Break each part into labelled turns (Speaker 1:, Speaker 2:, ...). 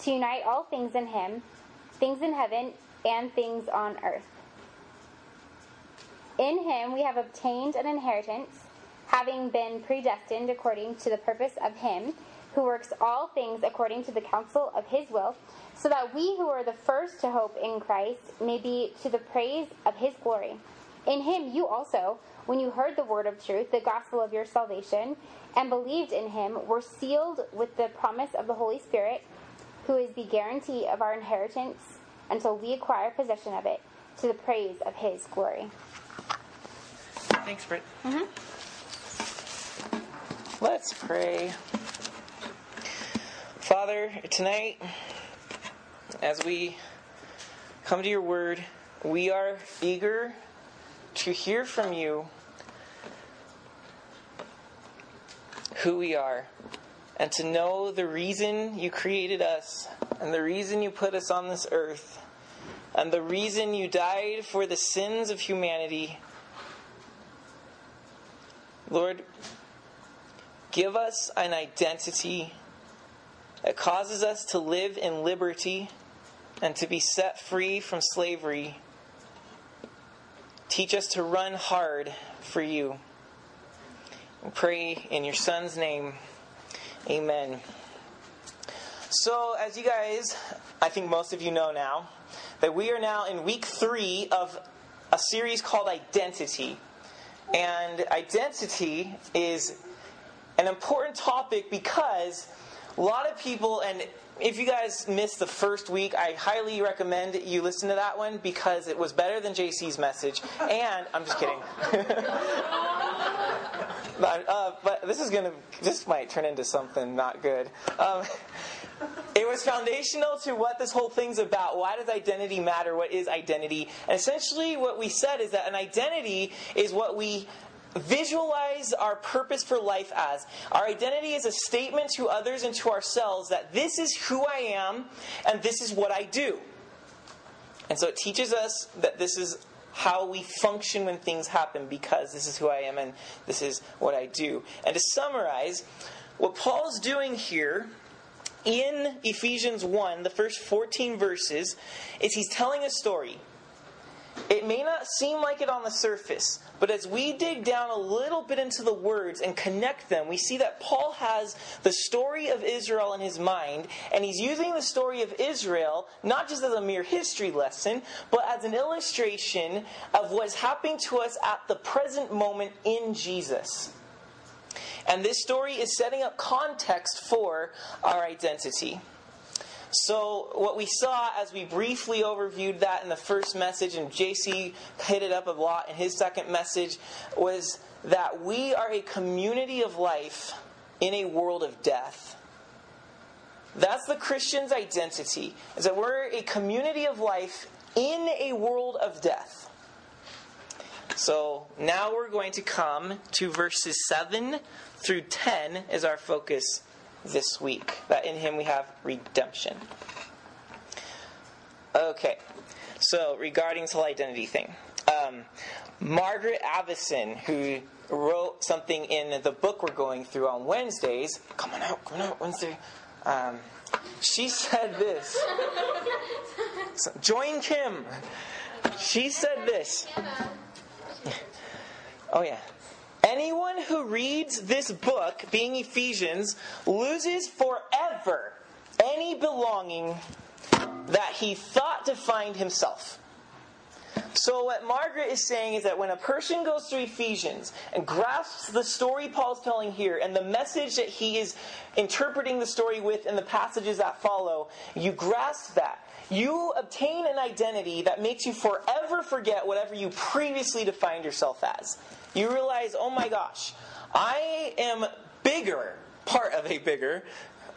Speaker 1: to unite all things in him, things in heaven and things on earth. In him we have obtained an inheritance having been predestined according to the purpose of Him who works all things according to the counsel of His will, so that we who are the first to hope in Christ may be to the praise of His glory. In Him you also, when you heard the word of truth, the gospel of your salvation, and believed in Him, were sealed with the promise of the Holy Spirit, who is the guarantee of our inheritance until we acquire possession of it, to the praise of His glory.
Speaker 2: Thanks, Britt. Mm-hmm. Let's pray. Father, tonight, as we come to your word, we are eager to hear from you who we are and to know the reason you created us and the reason you put us on this earth and the reason you died for the sins of humanity. Lord, Give us an identity that causes us to live in liberty and to be set free from slavery. Teach us to run hard for you. We pray in your Son's name. Amen. So, as you guys, I think most of you know now, that we are now in week three of a series called Identity. And identity is an important topic because a lot of people, and if you guys missed the first week, I highly recommend you listen to that one because it was better than JC's message. And I'm just kidding. but, uh, but, this is gonna, this might turn into something not good. Um, it was foundational to what this whole thing's about. Why does identity matter? What is identity? And essentially, what we said is that an identity is what we visualize our purpose for life as. Our identity is a statement to others and to ourselves that this is who I am and this is what I do. And so it teaches us that this is how we function when things happen because this is who I am and this is what I do. And to summarize, what Paul's doing here in Ephesians 1, the first 14 verses, is he's telling a story. It may not seem like it on the surface, but as we dig down a little bit into the words and connect them, we see that Paul has the story of Israel in his mind, and he's using the story of Israel not just as a mere history lesson, but as an illustration of what's happening to us at the present moment in Jesus. And this story is setting up context for our identity. So, what we saw as we briefly overviewed that in the first message, and JC hit it up a lot in his second message, was that we are a community of life in a world of death. That's the Christian's identity, is that we're a community of life in a world of death. So now we're going to come to verses 7 through 10 as our focus this week. That in Him we have redemption. Okay, so regarding this whole identity thing, um, Margaret Avison, who wrote something in the book we're going through on Wednesdays, coming out, coming out Wednesday. Um, she said this. So, join Kim. She said this. Oh yeah. Anyone who reads this book, being Ephesians, loses forever any belonging that he thought to find himself. So, what Margaret is saying is that when a person goes through Ephesians and grasps the story Paul's telling here and the message that he is interpreting the story with in the passages that follow, you grasp that. You obtain an identity that makes you forever forget whatever you previously defined yourself as. You realize, oh my gosh, I am bigger, part of a bigger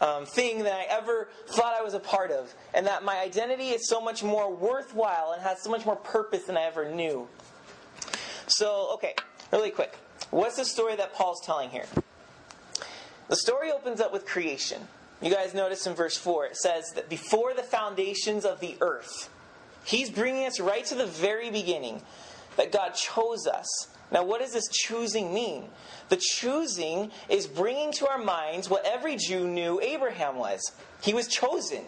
Speaker 2: um, thing than I ever thought I was a part of, and that my identity is so much more worthwhile and has so much more purpose than I ever knew. So, okay, really quick. What's the story that Paul's telling here? The story opens up with creation. You guys notice in verse 4, it says that before the foundations of the earth, he's bringing us right to the very beginning, that God chose us. Now, what does this choosing mean? The choosing is bringing to our minds what every Jew knew Abraham was. He was chosen.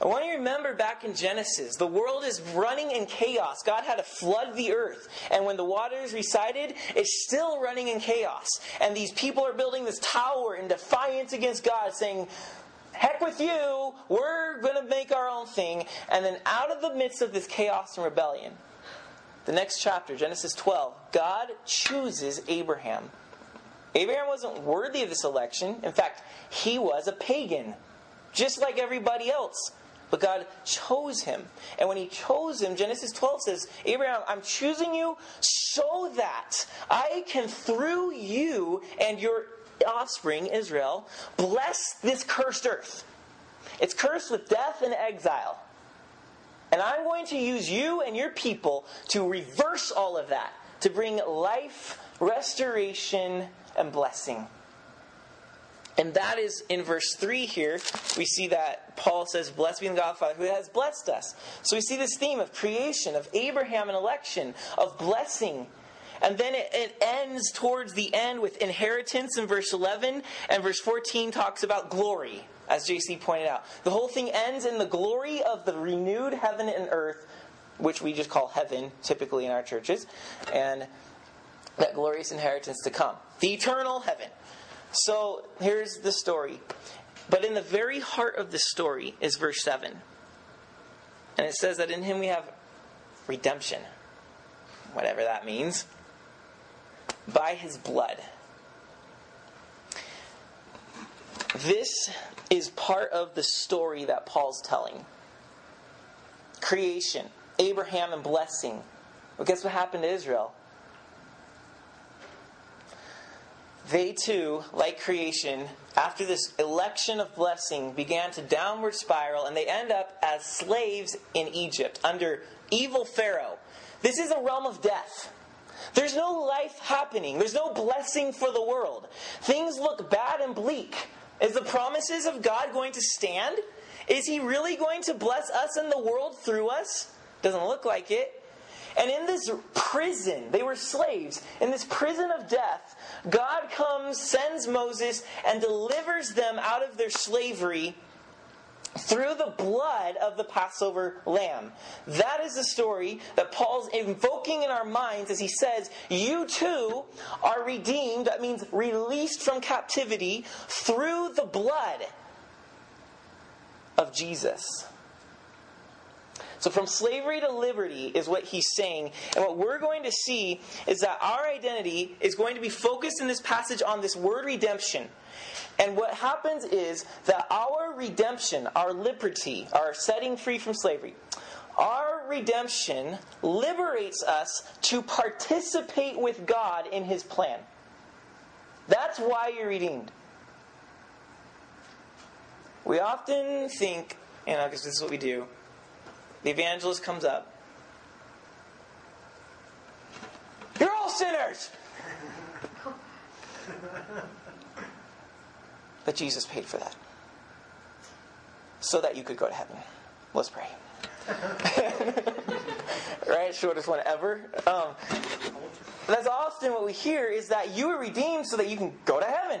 Speaker 2: I want you to remember back in Genesis, the world is running in chaos. God had to flood the earth. And when the waters receded, it's still running in chaos. And these people are building this tower in defiance against God, saying, Heck with you, we're going to make our own thing. And then out of the midst of this chaos and rebellion, the next chapter, Genesis 12, God chooses Abraham. Abraham wasn't worthy of this election. In fact, he was a pagan, just like everybody else. But God chose him. And when he chose him, Genesis 12 says, Abraham, I'm choosing you so that I can, through you and your offspring, Israel, bless this cursed earth. It's cursed with death and exile. And I'm going to use you and your people to reverse all of that, to bring life, restoration, and blessing. And that is in verse 3 here, we see that Paul says, Blessed be the God Father who has blessed us. So we see this theme of creation, of Abraham and election, of blessing. And then it, it ends towards the end with inheritance in verse 11, and verse 14 talks about glory, as JC pointed out. The whole thing ends in the glory of the renewed heaven and earth, which we just call heaven typically in our churches, and that glorious inheritance to come. The eternal heaven. So here's the story. But in the very heart of the story is verse 7. And it says that in him we have redemption, whatever that means, by his blood. This is part of the story that Paul's telling creation, Abraham and blessing. But guess what happened to Israel? they too, like creation, after this election of blessing, began to downward spiral and they end up as slaves in Egypt under evil Pharaoh. This is a realm of death. There's no life happening, there's no blessing for the world. Things look bad and bleak. Is the promises of God going to stand? Is He really going to bless us and the world through us? Doesn't look like it. And in this prison, they were slaves, in this prison of death, God comes, sends Moses, and delivers them out of their slavery through the blood of the Passover lamb. That is the story that Paul's invoking in our minds as he says, You too are redeemed, that means released from captivity, through the blood of Jesus. So, from slavery to liberty is what he's saying. And what we're going to see is that our identity is going to be focused in this passage on this word redemption. And what happens is that our redemption, our liberty, our setting free from slavery, our redemption liberates us to participate with God in his plan. That's why you're redeemed. We often think, you know, because this is what we do, the evangelist comes up. You're all sinners! but Jesus paid for that. So that you could go to heaven. Let's pray. right? Shortest one ever. Um, that's often what we hear is that you were redeemed so that you can go to heaven.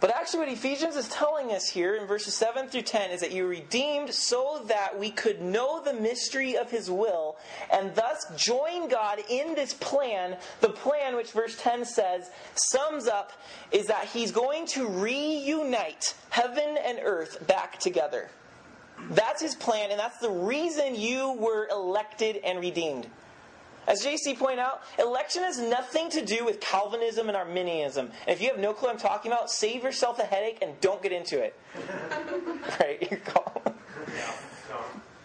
Speaker 2: But actually, what Ephesians is telling us here in verses 7 through 10 is that you redeemed so that we could know the mystery of his will and thus join God in this plan. The plan, which verse 10 says, sums up, is that he's going to reunite heaven and earth back together. That's his plan, and that's the reason you were elected and redeemed. As JC pointed out, election has nothing to do with Calvinism and Arminianism. And if you have no clue what I'm talking about, save yourself a headache and don't get into it. right? You're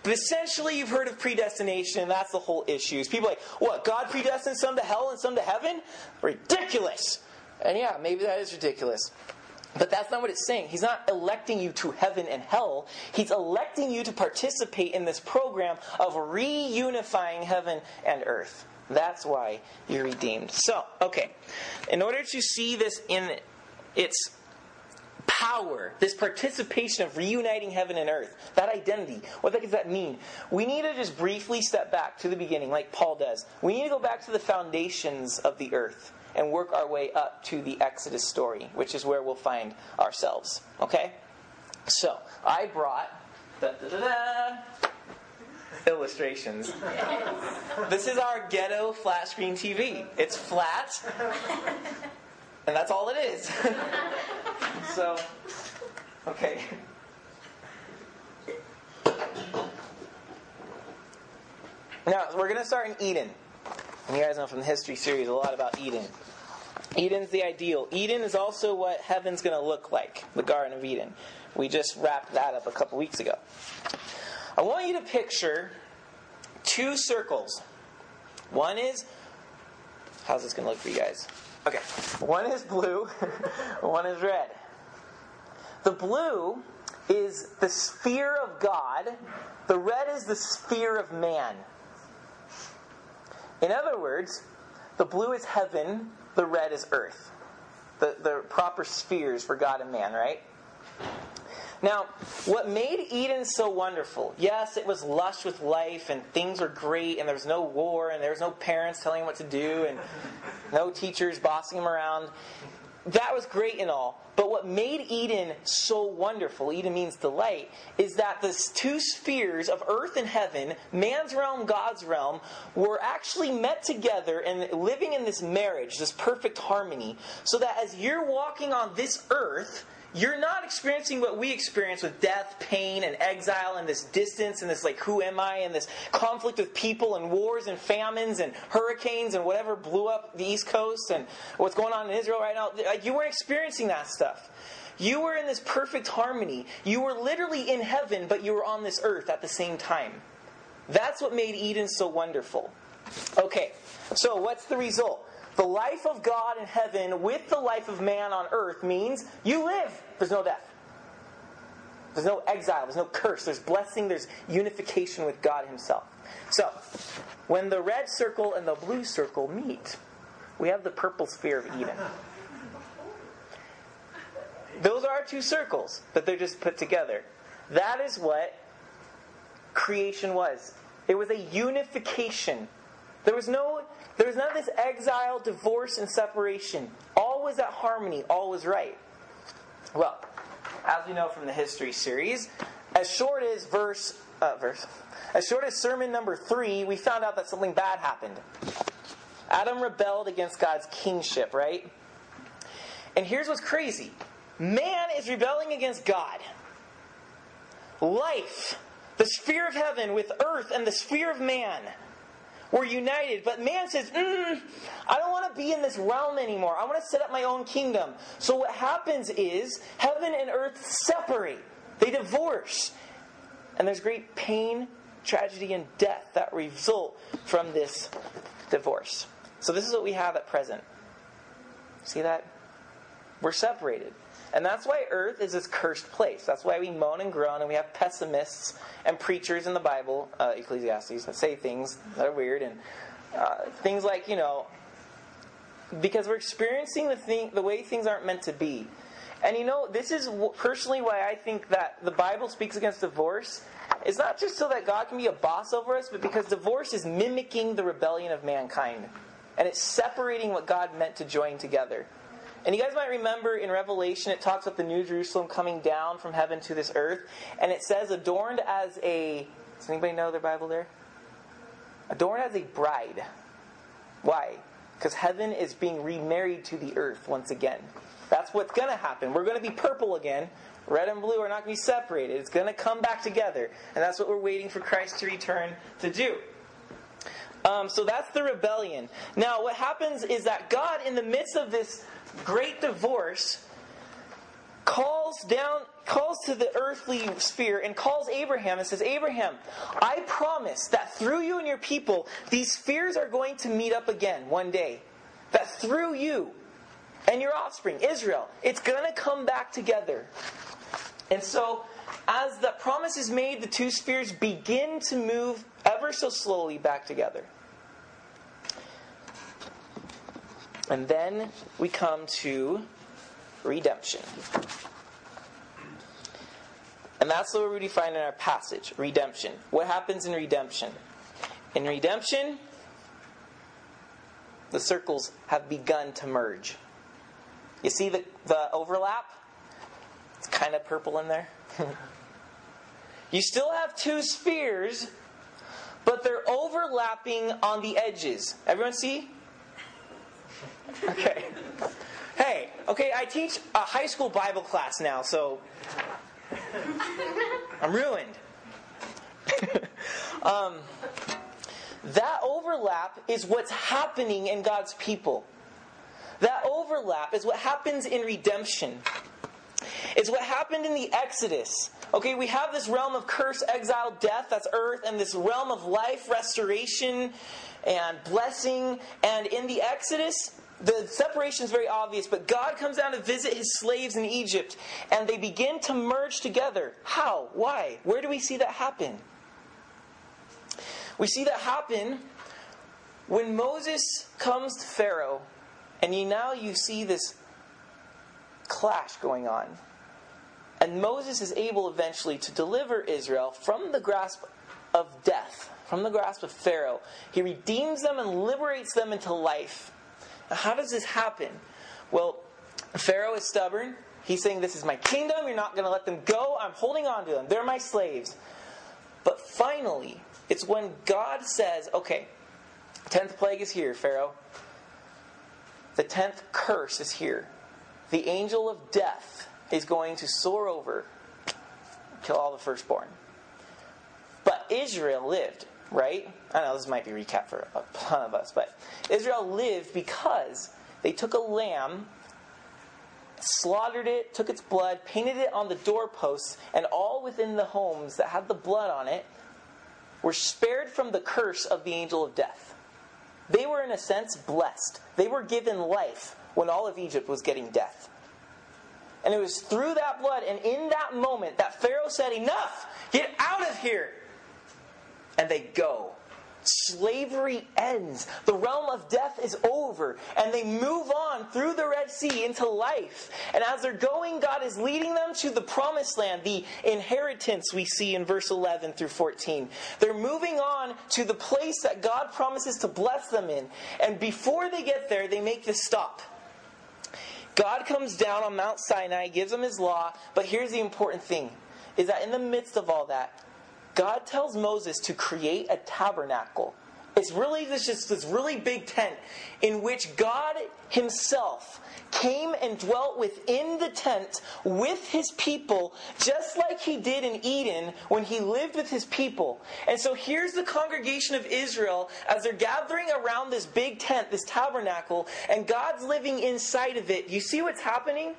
Speaker 2: But essentially, you've heard of predestination, and that's the whole issue. Is people like, what, God predestined some to hell and some to heaven? Ridiculous! And yeah, maybe that is ridiculous. But that's not what it's saying. He's not electing you to heaven and hell. He's electing you to participate in this program of reunifying heaven and earth. That's why you're redeemed. So, okay. In order to see this in its power, this participation of reuniting heaven and earth, that identity, what does that mean? We need to just briefly step back to the beginning, like Paul does. We need to go back to the foundations of the earth and work our way up to the Exodus story, which is where we'll find ourselves. Okay? So, I brought illustrations. this is our ghetto flat screen TV. It's flat, and that's all it is. so, okay. Now, we're going to start in Eden. And you guys know from the history series a lot about Eden. Eden's the ideal. Eden is also what heaven's going to look like, the Garden of Eden. We just wrapped that up a couple weeks ago. I want you to picture two circles. One is, how's this going to look for you guys? Okay, one is blue, one is red. The blue is the sphere of God, the red is the sphere of man. In other words, the blue is heaven, the red is earth. The, the proper spheres for God and man, right? Now, what made Eden so wonderful? Yes, it was lush with life and things were great and there was no war and there was no parents telling him what to do and no teachers bossing him around that was great and all. But what made Eden so wonderful, Eden means delight, is that the two spheres of earth and heaven, man's realm, God's realm, were actually met together and living in this marriage, this perfect harmony, so that as you're walking on this earth, you're not experiencing what we experience with death, pain, and exile, and this distance, and this like, who am I, and this conflict with people, and wars, and famines, and hurricanes, and whatever blew up the East Coast, and what's going on in Israel right now. Like, you weren't experiencing that stuff. You were in this perfect harmony. You were literally in heaven, but you were on this earth at the same time. That's what made Eden so wonderful. Okay, so what's the result? The life of God in heaven with the life of man on earth means you live. There's no death. There's no exile. There's no curse. There's blessing. There's unification with God Himself. So, when the red circle and the blue circle meet, we have the purple sphere of Eden. Those are two circles, but they're just put together. That is what creation was. It was a unification. There was no there was none of this exile, divorce, and separation. All was at harmony, all was right. As we know from the history series, as short as verse, uh, verse, as short as sermon number three, we found out that something bad happened. Adam rebelled against God's kingship, right? And here's what's crazy man is rebelling against God. Life, the sphere of heaven with earth and the sphere of man we're united. But man says, mm, I don't want to be in this realm anymore. I want to set up my own kingdom. So what happens is heaven and earth separate, they divorce. And there's great pain, tragedy, and death that result from this divorce. So this is what we have at present. See that? We're separated. And that's why earth is this cursed place. That's why we moan and groan and we have pessimists and preachers in the Bible, uh, Ecclesiastes, that say things that are weird and uh, things like, you know, because we're experiencing the, thing, the way things aren't meant to be. And you know, this is personally why I think that the Bible speaks against divorce. It's not just so that God can be a boss over us, but because divorce is mimicking the rebellion of mankind. And it's separating what God meant to join together. And you guys might remember in Revelation, it talks about the New Jerusalem coming down from heaven to this earth. And it says, adorned as a. Does anybody know their Bible there? Adorned as a bride. Why? Because heaven is being remarried to the earth once again. That's what's going to happen. We're going to be purple again. Red and blue are not going to be separated. It's going to come back together. And that's what we're waiting for Christ to return to do. Um, so that's the rebellion. Now, what happens is that God, in the midst of this great divorce, calls down, calls to the earthly sphere and calls Abraham and says, Abraham, I promise that through you and your people, these spheres are going to meet up again one day. That through you and your offspring, Israel, it's going to come back together. And so, as the promise is made, the two spheres begin to move ever so slowly back together. And then we come to redemption. And that's what we find in our passage redemption. What happens in redemption? In redemption, the circles have begun to merge. You see the, the overlap? It's kind of purple in there. you still have two spheres, but they're overlapping on the edges. Everyone see? Okay. Hey, okay, I teach a high school Bible class now, so I'm ruined. um, that overlap is what's happening in God's people. That overlap is what happens in redemption. It's what happened in the Exodus. Okay, we have this realm of curse, exile, death, that's earth, and this realm of life, restoration, and blessing. And in the Exodus, the separation is very obvious, but God comes down to visit his slaves in Egypt, and they begin to merge together. How? Why? Where do we see that happen? We see that happen when Moses comes to Pharaoh, and you now you see this clash going on. And Moses is able eventually to deliver Israel from the grasp of death, from the grasp of Pharaoh. He redeems them and liberates them into life. How does this happen? Well, Pharaoh is stubborn. He's saying, This is my kingdom. You're not going to let them go. I'm holding on to them. They're my slaves. But finally, it's when God says, Okay, 10th plague is here, Pharaoh. The 10th curse is here. The angel of death is going to soar over, kill all the firstborn. But Israel lived right? I know this might be recap for a ton of us, but Israel lived because they took a lamb, slaughtered it, took its blood, painted it on the doorposts, and all within the homes that had the blood on it were spared from the curse of the angel of death. They were, in a sense, blessed. They were given life when all of Egypt was getting death. And it was through that blood and in that moment that Pharaoh said, Enough! Get out of here! And they go. Slavery ends. The realm of death is over. And they move on through the Red Sea into life. And as they're going, God is leading them to the promised land, the inheritance we see in verse 11 through 14. They're moving on to the place that God promises to bless them in. And before they get there, they make this stop. God comes down on Mount Sinai, gives them his law, but here's the important thing is that in the midst of all that, God tells Moses to create a tabernacle. It's really this just this really big tent in which God Himself came and dwelt within the tent with His people, just like He did in Eden when He lived with His people. And so here's the congregation of Israel as they're gathering around this big tent, this tabernacle, and God's living inside of it. You see what's happening?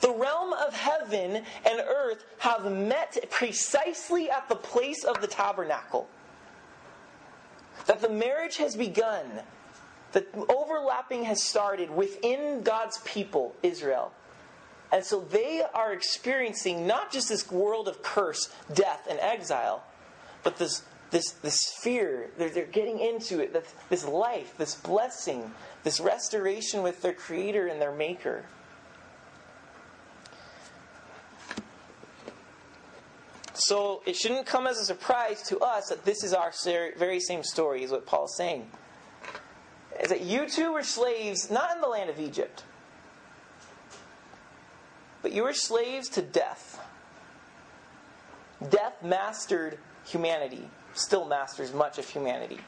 Speaker 2: The realm of heaven and earth have met precisely at the place of the tabernacle. That the marriage has begun, the overlapping has started within God's people, Israel. And so they are experiencing not just this world of curse, death, and exile, but this, this, this fear. They're, they're getting into it, this life, this blessing, this restoration with their Creator and their Maker. So it shouldn't come as a surprise to us that this is our very same story, is what Paul's saying. Is that you too were slaves not in the land of Egypt, but you were slaves to death. Death mastered humanity, still masters much of humanity.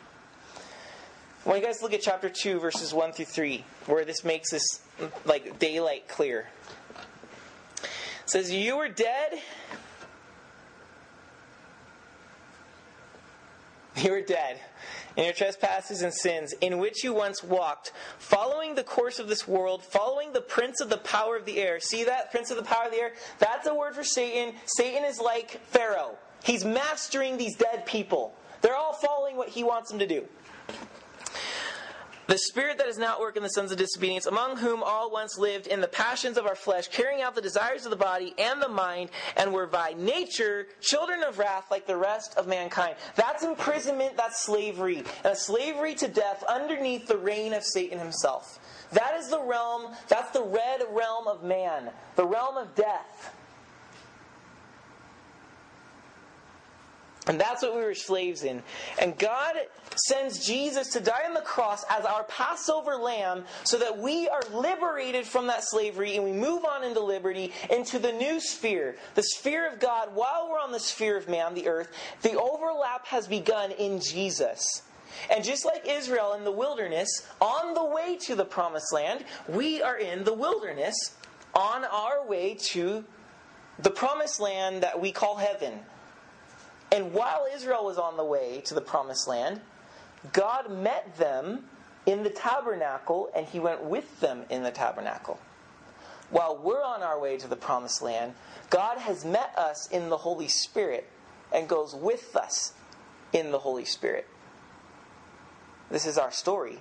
Speaker 2: When you guys look at chapter 2, verses 1 through 3, where this makes this like daylight clear. It says, You were dead. You were dead in your trespasses and sins, in which you once walked, following the course of this world, following the prince of the power of the air. See that? Prince of the power of the air? That's a word for Satan. Satan is like Pharaoh. He's mastering these dead people. They're all following what he wants them to do. The spirit that is now at work in the sons of disobedience, among whom all once lived in the passions of our flesh, carrying out the desires of the body and the mind, and were by nature children of wrath like the rest of mankind. That's imprisonment, that's slavery, and a slavery to death underneath the reign of Satan himself. That is the realm, that's the red realm of man, the realm of death. And that's what we were slaves in. And God sends Jesus to die on the cross as our Passover lamb so that we are liberated from that slavery and we move on into liberty into the new sphere, the sphere of God. While we're on the sphere of man, the earth, the overlap has begun in Jesus. And just like Israel in the wilderness, on the way to the promised land, we are in the wilderness on our way to the promised land that we call heaven. And while Israel was on the way to the promised land, God met them in the tabernacle and he went with them in the tabernacle. While we're on our way to the promised land, God has met us in the Holy Spirit and goes with us in the Holy Spirit. This is our story.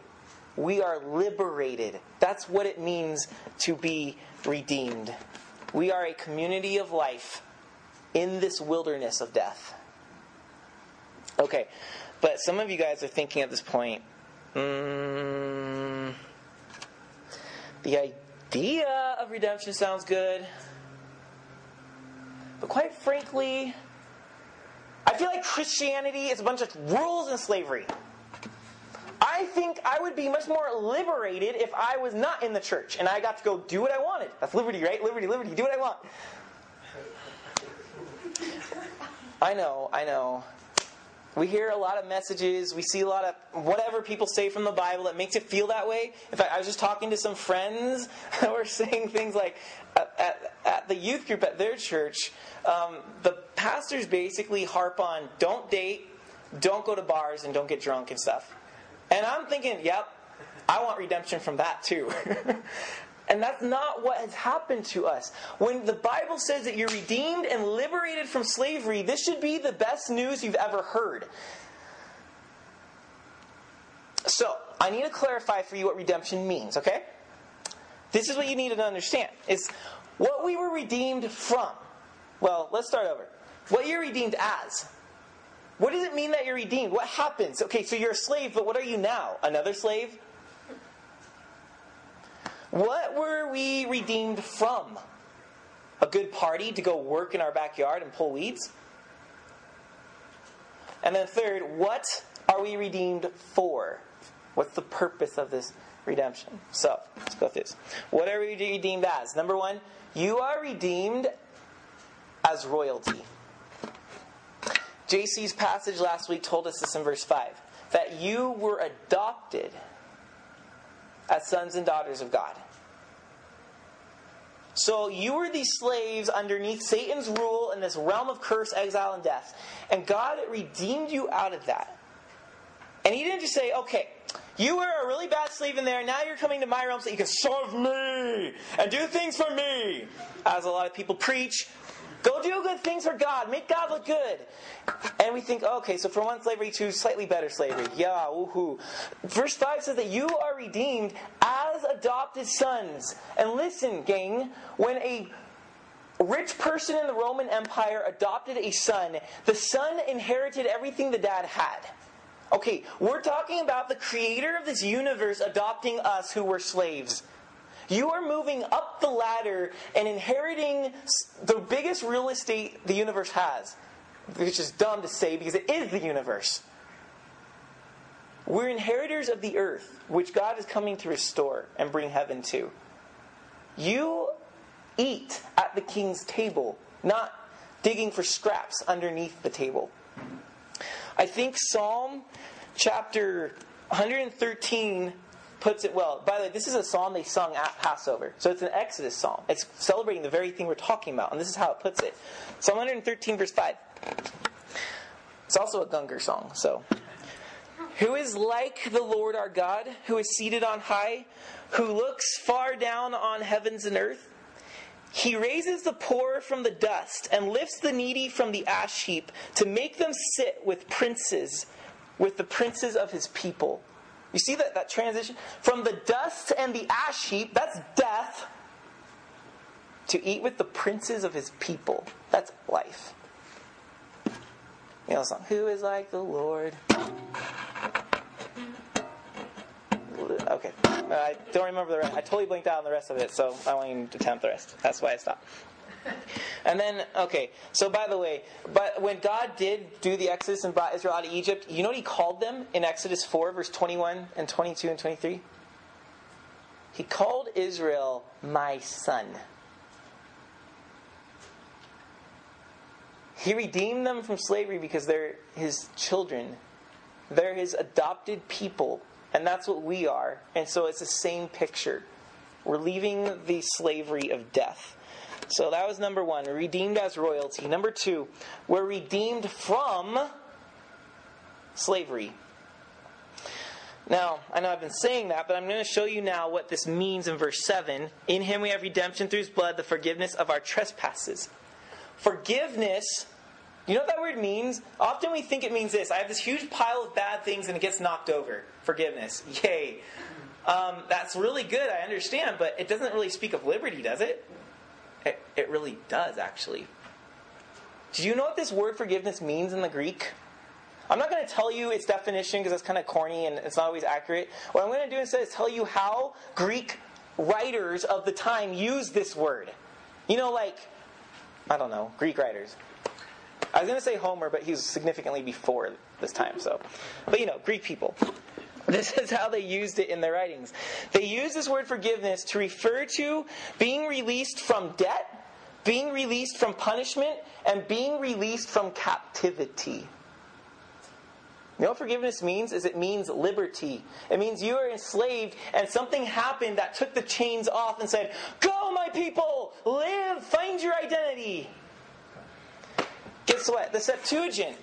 Speaker 2: We are liberated. That's what it means to be redeemed. We are a community of life in this wilderness of death. Okay, but some of you guys are thinking at this point, mm, the idea of redemption sounds good, but quite frankly, I feel like Christianity is a bunch of rules and slavery. I think I would be much more liberated if I was not in the church and I got to go do what I wanted. That's liberty, right? Liberty, liberty, do what I want. I know, I know we hear a lot of messages, we see a lot of whatever people say from the Bible that makes it feel that way. In fact, I was just talking to some friends that were saying things like at, at, at the youth group at their church, um, the pastors basically harp on don't date, don't go to bars, and don't get drunk and stuff. And I'm thinking, yep, I want redemption from that too. And that's not what has happened to us. When the Bible says that you're redeemed and liberated from slavery, this should be the best news you've ever heard. So, I need to clarify for you what redemption means, okay? This is what you need to understand. It's what we were redeemed from. Well, let's start over. What you're redeemed as. What does it mean that you're redeemed? What happens? Okay, so you're a slave, but what are you now? Another slave? What were we redeemed from? A good party to go work in our backyard and pull weeds? And then, third, what are we redeemed for? What's the purpose of this redemption? So, let's go through this. What are we redeemed as? Number one, you are redeemed as royalty. JC's passage last week told us this in verse 5 that you were adopted as sons and daughters of God. So you were these slaves underneath Satan's rule in this realm of curse, exile, and death. And God redeemed you out of that. And He didn't just say, okay, you were a really bad slave in there, now you're coming to my realm so you can serve me and do things for me. As a lot of people preach, Go do good things for God. Make God look good. And we think, okay, so from one slavery to slightly better slavery. Yeah, woohoo. Verse 5 says that you are redeemed as adopted sons. And listen, gang, when a rich person in the Roman Empire adopted a son, the son inherited everything the dad had. Okay, we're talking about the creator of this universe adopting us who were slaves. You are moving up the ladder and inheriting the biggest real estate the universe has. Which is dumb to say because it is the universe. We're inheritors of the earth, which God is coming to restore and bring heaven to. You eat at the king's table, not digging for scraps underneath the table. I think Psalm chapter 113 puts it well. By the way, this is a psalm they sung at Passover. So it's an Exodus psalm. It's celebrating the very thing we're talking about, and this is how it puts it. Psalm 113, verse 5. It's also a Gungor song, so. Who is like the Lord our God, who is seated on high, who looks far down on heavens and earth? He raises the poor from the dust and lifts the needy from the ash heap to make them sit with princes, with the princes of his people. You see that, that transition? From the dust and the ash heap, that's death, to eat with the princes of his people, that's life. You know, song, who is like the Lord? Okay. I don't remember the rest. I totally blinked out on the rest of it, so I won't even attempt the rest. That's why I stopped. And then, okay, so by the way, but when God did do the Exodus and brought Israel out of Egypt, you know what he called them in Exodus 4, verse 21 and 22 and 23? He called Israel my son. He redeemed them from slavery because they're his children. They're his adopted people. And that's what we are. And so it's the same picture. We're leaving the slavery of death. So that was number one, redeemed as royalty. Number two, we're redeemed from slavery. Now, I know I've been saying that, but I'm going to show you now what this means in verse 7. In him we have redemption through his blood, the forgiveness of our trespasses. Forgiveness, you know what that word means? Often we think it means this I have this huge pile of bad things and it gets knocked over. Forgiveness. Yay. Um, that's really good, I understand, but it doesn't really speak of liberty, does it? It, it really does, actually. Do you know what this word forgiveness means in the Greek? I'm not going to tell you its definition because that's kind of corny and it's not always accurate. What I'm going to do instead is tell you how Greek writers of the time used this word. You know, like, I don't know, Greek writers. I was going to say Homer, but he was significantly before this time, so. But you know, Greek people. This is how they used it in their writings. They used this word forgiveness to refer to being released from debt, being released from punishment, and being released from captivity. You know what forgiveness means? Is it means liberty. It means you are enslaved and something happened that took the chains off and said, Go, my people! Live! Find your identity! Guess what? The Septuagint.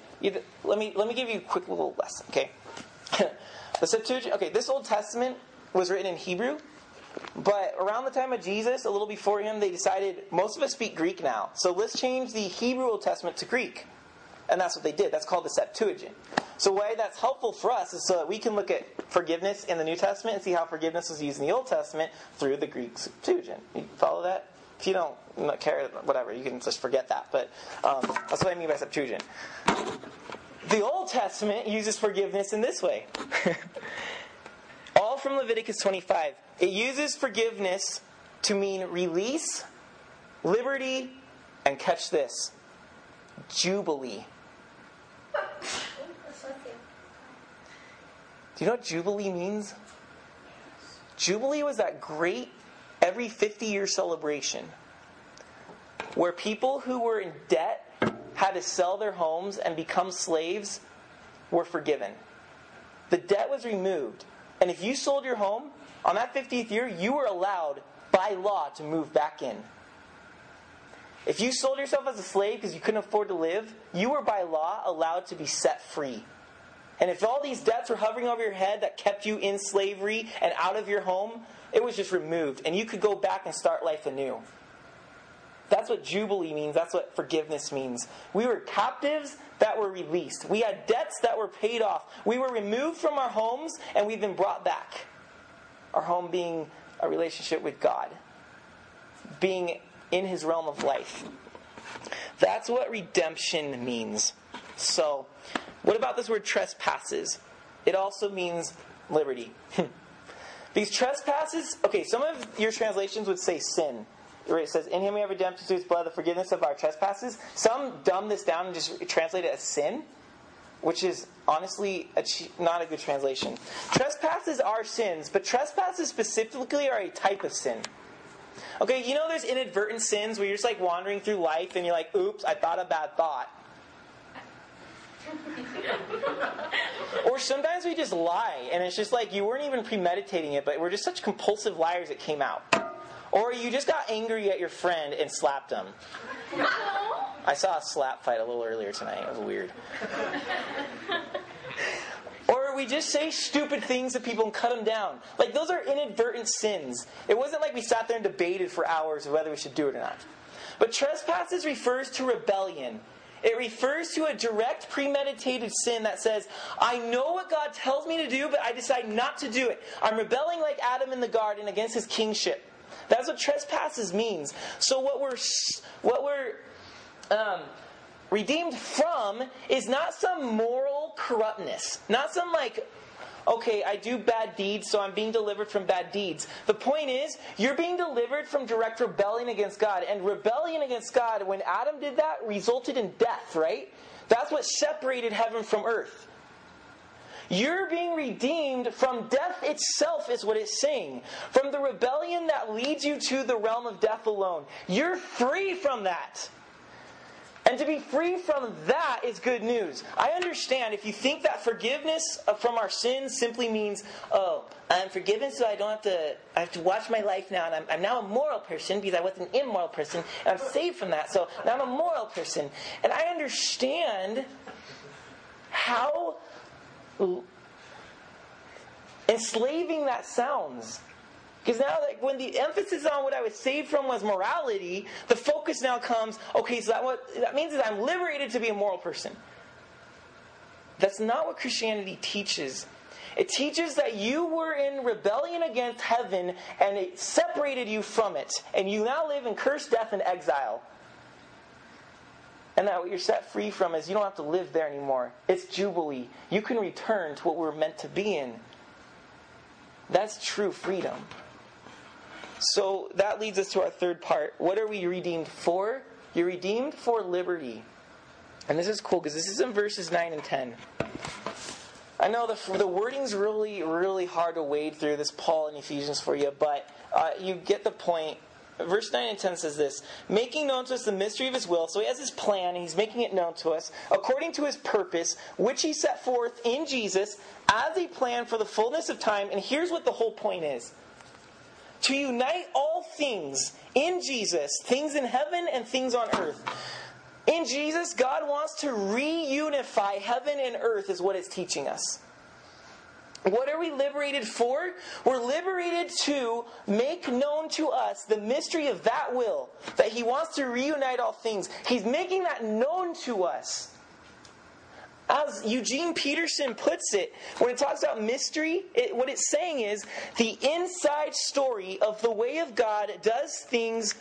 Speaker 2: let me let me give you a quick little lesson, okay? The Septuagint, okay, this Old Testament was written in Hebrew, but around the time of Jesus, a little before him, they decided most of us speak Greek now. So let's change the Hebrew Old Testament to Greek. And that's what they did. That's called the Septuagint. So why that's helpful for us is so that we can look at forgiveness in the New Testament and see how forgiveness was used in the Old Testament through the Greek Septuagint. You follow that? If you don't care, whatever, you can just forget that. But um, that's what I mean by Septuagint. The Old Testament uses forgiveness in this way. All from Leviticus 25. It uses forgiveness to mean release, liberty, and catch this jubilee. Do you know what jubilee means? Jubilee was that great every 50 year celebration where people who were in debt had to sell their homes and become slaves were forgiven. The debt was removed. And if you sold your home, on that 50th year, you were allowed by law to move back in. If you sold yourself as a slave because you couldn't afford to live, you were by law allowed to be set free. And if all these debts were hovering over your head that kept you in slavery and out of your home, it was just removed. And you could go back and start life anew. That's what Jubilee means. That's what forgiveness means. We were captives that were released. We had debts that were paid off. We were removed from our homes and we've been brought back. Our home being a relationship with God, being in His realm of life. That's what redemption means. So, what about this word trespasses? It also means liberty. These trespasses, okay, some of your translations would say sin where it says, In him we have redemption through his blood, the forgiveness of our trespasses. Some dumb this down and just translate it as sin, which is honestly a, not a good translation. Trespasses are sins, but trespasses specifically are a type of sin. Okay, you know there's inadvertent sins where you're just like wandering through life and you're like, oops, I thought a bad thought. or sometimes we just lie and it's just like you weren't even premeditating it, but we're just such compulsive liars it came out. Or you just got angry at your friend and slapped him. I saw a slap fight a little earlier tonight. It was weird. Or we just say stupid things to people and cut them down. Like, those are inadvertent sins. It wasn't like we sat there and debated for hours whether we should do it or not. But trespasses refers to rebellion. It refers to a direct premeditated sin that says, I know what God tells me to do, but I decide not to do it. I'm rebelling like Adam in the garden against his kingship. That's what trespasses means. So what we're what we're um, redeemed from is not some moral corruptness, not some like okay, I do bad deeds, so I'm being delivered from bad deeds. The point is, you're being delivered from direct rebellion against God. And rebellion against God, when Adam did that, resulted in death, right? That's what separated heaven from earth. You're being redeemed from death itself, is what it's saying. From the rebellion that leads you to the realm of death alone. You're free from that. And to be free from that is good news. I understand if you think that forgiveness from our sins simply means, oh, I'm forgiven so I don't have to, I have to watch my life now, and I'm, I'm now a moral person because I was an immoral person, and I'm saved from that, so now I'm a moral person. And I understand how enslaving that sounds. Because now, like, when the emphasis on what I was saved from was morality, the focus now comes okay, so that, what, that means that I'm liberated to be a moral person. That's not what Christianity teaches. It teaches that you were in rebellion against heaven and it separated you from it. And you now live in cursed death and exile. And that what you're set free from is you don't have to live there anymore. It's Jubilee. You can return to what we're meant to be in. That's true freedom. So that leads us to our third part. What are we redeemed for? You're redeemed for liberty. And this is cool because this is in verses 9 and 10. I know the, the wording's really, really hard to wade through this Paul in Ephesians for you, but uh, you get the point. Verse 9 and 10 says this Making known to us the mystery of his will. So he has his plan, and he's making it known to us, according to his purpose, which he set forth in Jesus as a plan for the fullness of time. And here's what the whole point is to unite all things in Jesus, things in heaven and things on earth. In Jesus, God wants to reunify heaven and earth, is what it's teaching us. What are we liberated for? We're liberated to make known to us the mystery of that will, that He wants to reunite all things. He's making that known to us. As Eugene Peterson puts it, when it talks about mystery, it, what it's saying is the inside story of the way of God does things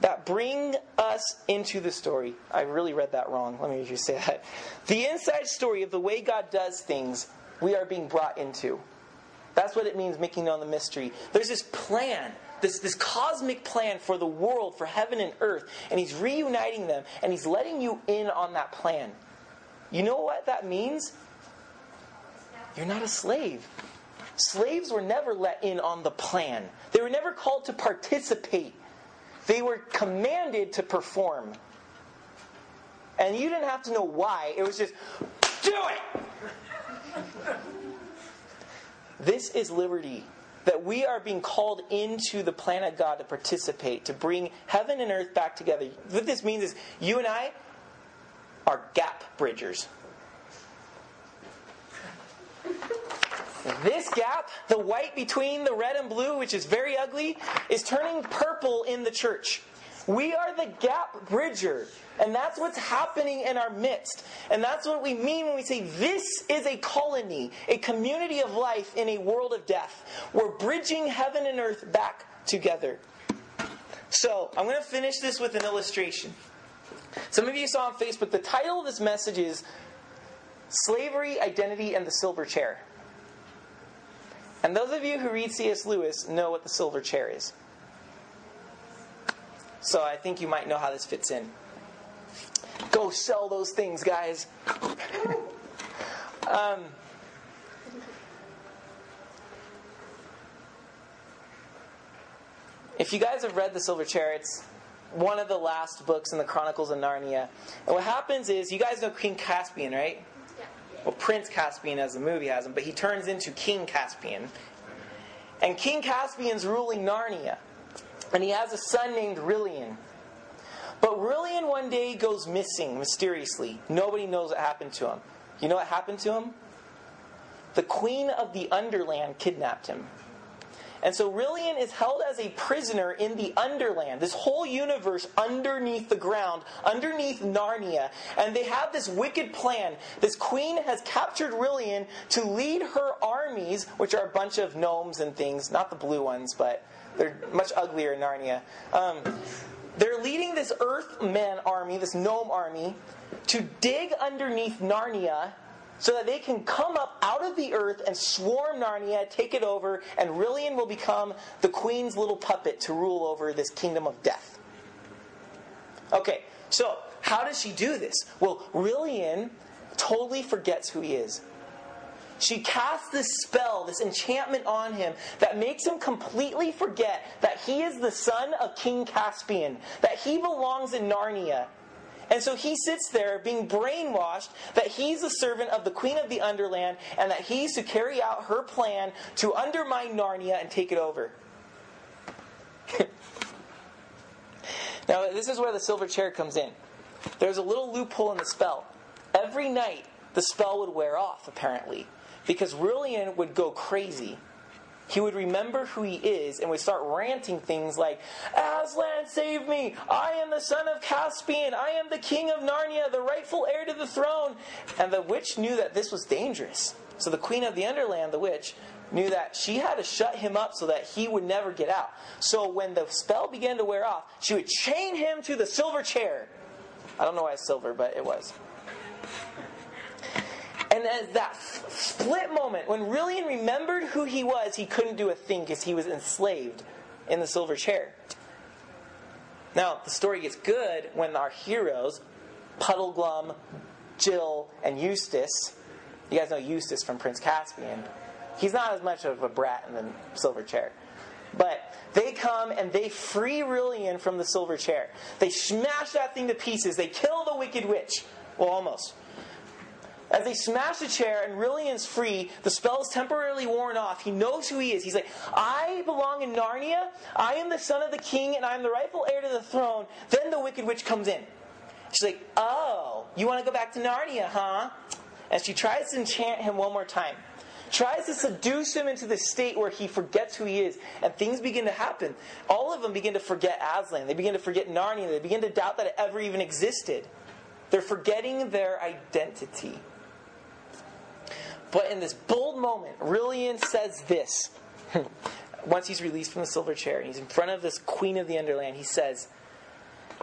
Speaker 2: that bring us into the story. I really read that wrong. Let me just say that. The inside story of the way God does things, we are being brought into. That's what it means, making known the mystery. There's this plan, this, this cosmic plan for the world, for heaven and earth, and He's reuniting them, and He's letting you in on that plan. You know what that means? You're not a slave. Slaves were never let in on the plan, they were never called to participate. They were commanded to perform. And you didn't have to know why, it was just, do it! This is liberty. That we are being called into the plan of God to participate, to bring heaven and earth back together. What this means is you and I, are gap bridgers. This gap, the white between the red and blue, which is very ugly, is turning purple in the church. We are the gap bridger. And that's what's happening in our midst. And that's what we mean when we say this is a colony, a community of life in a world of death. We're bridging heaven and earth back together. So, I'm going to finish this with an illustration. Some of you saw on Facebook, the title of this message is Slavery, Identity, and the Silver Chair. And those of you who read C.S. Lewis know what the silver chair is. So I think you might know how this fits in. Go sell those things, guys. um, if you guys have read The Silver Chair, it's one of the last books in the Chronicles of Narnia. And what happens is, you guys know King Caspian, right? Well, Prince Caspian, as the movie has him, but he turns into King Caspian. And King Caspian's ruling Narnia. And he has a son named Rilian. But Rilian one day goes missing mysteriously. Nobody knows what happened to him. You know what happened to him? The queen of the Underland kidnapped him. And so Rilian is held as a prisoner in the Underland, this whole universe underneath the ground, underneath Narnia. And they have this wicked plan. This queen has captured Rilian to lead her armies, which are a bunch of gnomes and things, not the blue ones, but they're much uglier in Narnia. Um, they're leading this Earthman army, this gnome army, to dig underneath Narnia so that they can come up out of the earth and swarm Narnia, take it over, and Rilian will become the queen's little puppet to rule over this kingdom of death. Okay, so how does she do this? Well, Rilian totally forgets who he is. She casts this spell, this enchantment on him that makes him completely forget that he is the son of King Caspian, that he belongs in Narnia. And so he sits there being brainwashed that he's a servant of the Queen of the Underland and that he's to carry out her plan to undermine Narnia and take it over. now, this is where the silver chair comes in. There's a little loophole in the spell. Every night, the spell would wear off, apparently because Rilian would go crazy. He would remember who he is and would start ranting things like, Aslan, save me! I am the son of Caspian! I am the king of Narnia, the rightful heir to the throne! And the witch knew that this was dangerous. So the queen of the Underland, the witch, knew that she had to shut him up so that he would never get out. So when the spell began to wear off, she would chain him to the silver chair. I don't know why it's silver, but it was. And at that split moment, when Rilian remembered who he was, he couldn't do a thing because he was enslaved in the silver chair. Now, the story gets good when our heroes, Puddleglum, Jill, and Eustace, you guys know Eustace from Prince Caspian, he's not as much of a brat in the silver chair. But they come and they free Rilian from the silver chair. They smash that thing to pieces. They kill the wicked witch. Well, almost. As they smash the chair and Rilian's free, the spell is temporarily worn off. He knows who he is. He's like, I belong in Narnia. I am the son of the king and I am the rightful heir to the throne. Then the wicked witch comes in. She's like, Oh, you want to go back to Narnia, huh? And she tries to enchant him one more time. Tries to seduce him into the state where he forgets who he is, and things begin to happen. All of them begin to forget Aslan. They begin to forget Narnia. They begin to doubt that it ever even existed. They're forgetting their identity. But in this bold moment, Rilian says this. Once he's released from the silver chair and he's in front of this queen of the underland, he says,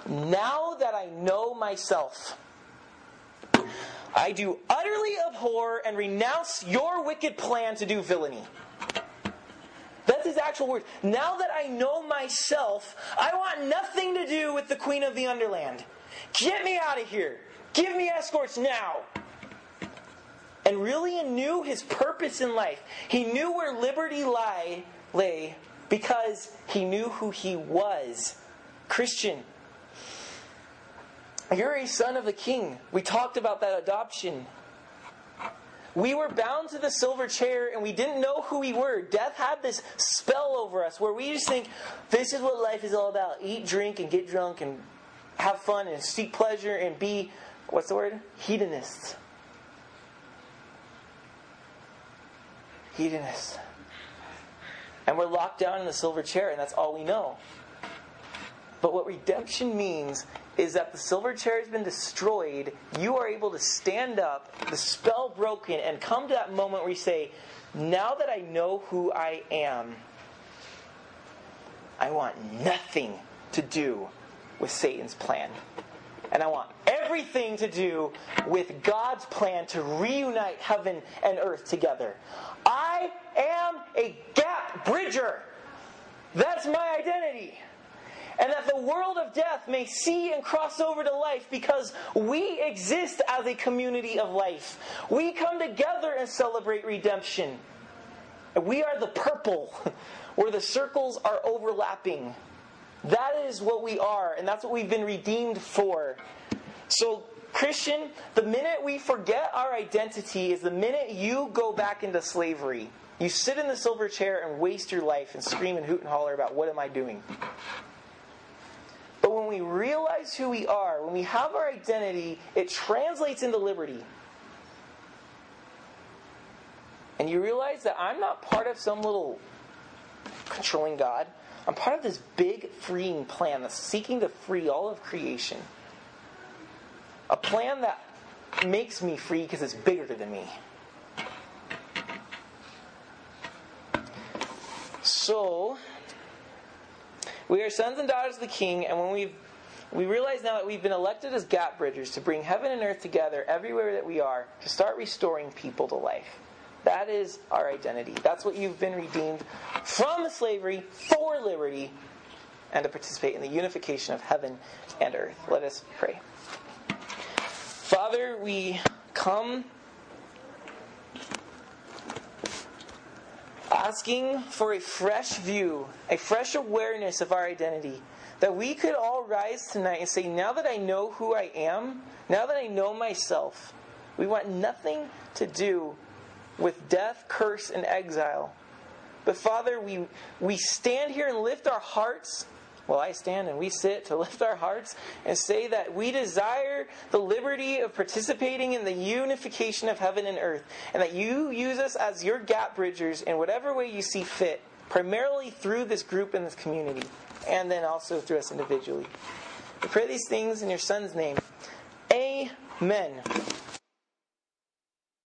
Speaker 2: Now that I know myself, I do utterly abhor and renounce your wicked plan to do villainy. That's his actual words. Now that I know myself, I want nothing to do with the queen of the underland. Get me out of here. Give me escorts now and really knew his purpose in life. He knew where liberty lie, lay because he knew who he was. Christian, you're a son of the king. We talked about that adoption. We were bound to the silver chair and we didn't know who we were. Death had this spell over us where we just think this is what life is all about eat, drink, and get drunk and have fun and seek pleasure and be, what's the word? Hedonists. Hedonists. And we're locked down in the silver chair, and that's all we know. But what redemption means is that the silver chair has been destroyed. You are able to stand up, the spell broken, and come to that moment where you say, Now that I know who I am, I want nothing to do with Satan's plan. And I want everything to do with God's plan to reunite heaven and earth together. I am a gap bridger. That's my identity. And that the world of death may see and cross over to life because we exist as a community of life. We come together and celebrate redemption. We are the purple where the circles are overlapping. That is what we are, and that's what we've been redeemed for. So, Christian, the minute we forget our identity is the minute you go back into slavery. You sit in the silver chair and waste your life and scream and hoot and holler about what am I doing? But when we realize who we are, when we have our identity, it translates into liberty. And you realize that I'm not part of some little controlling God. I'm part of this big freeing plan that's seeking to free all of creation. A plan that makes me free because it's bigger than me. So, we are sons and daughters of the King, and when we we realize now that we've been elected as gap bridgers to bring heaven and earth together everywhere that we are to start restoring people to life. That is our identity. That's what you've been redeemed from slavery for liberty and to participate in the unification of heaven and earth. Let us pray. Father, we come asking for a fresh view, a fresh awareness of our identity. That we could all rise tonight and say, now that I know who I am, now that I know myself, we want nothing to do with death, curse, and exile. But Father, we, we stand here and lift our hearts. Well, I stand and we sit to lift our hearts and say that we desire the liberty of participating in the unification of heaven and earth, and that you use us as your gap bridgers in whatever way you see fit, primarily through this group and this community, and then also through us individually. We pray these things in your Son's name. Amen.